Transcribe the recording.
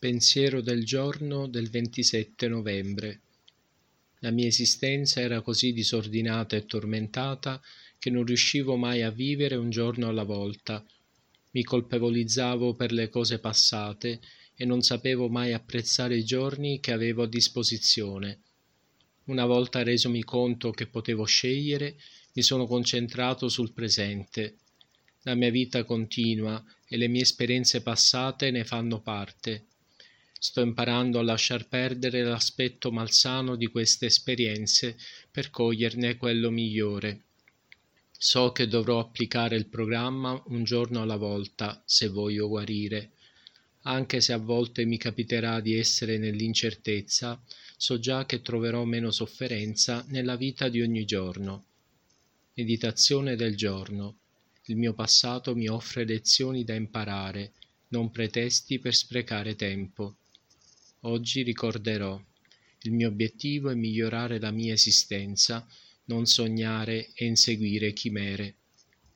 Pensiero del giorno del 27 novembre. La mia esistenza era così disordinata e tormentata che non riuscivo mai a vivere un giorno alla volta. Mi colpevolizzavo per le cose passate e non sapevo mai apprezzare i giorni che avevo a disposizione. Una volta resomi conto che potevo scegliere, mi sono concentrato sul presente. La mia vita continua e le mie esperienze passate ne fanno parte. Sto imparando a lasciar perdere l'aspetto malsano di queste esperienze per coglierne quello migliore. So che dovrò applicare il programma un giorno alla volta se voglio guarire. Anche se a volte mi capiterà di essere nell'incertezza, so già che troverò meno sofferenza nella vita di ogni giorno. Meditazione del giorno. Il mio passato mi offre lezioni da imparare, non pretesti per sprecare tempo. Oggi ricorderò. Il mio obiettivo è migliorare la mia esistenza, non sognare e inseguire chimere.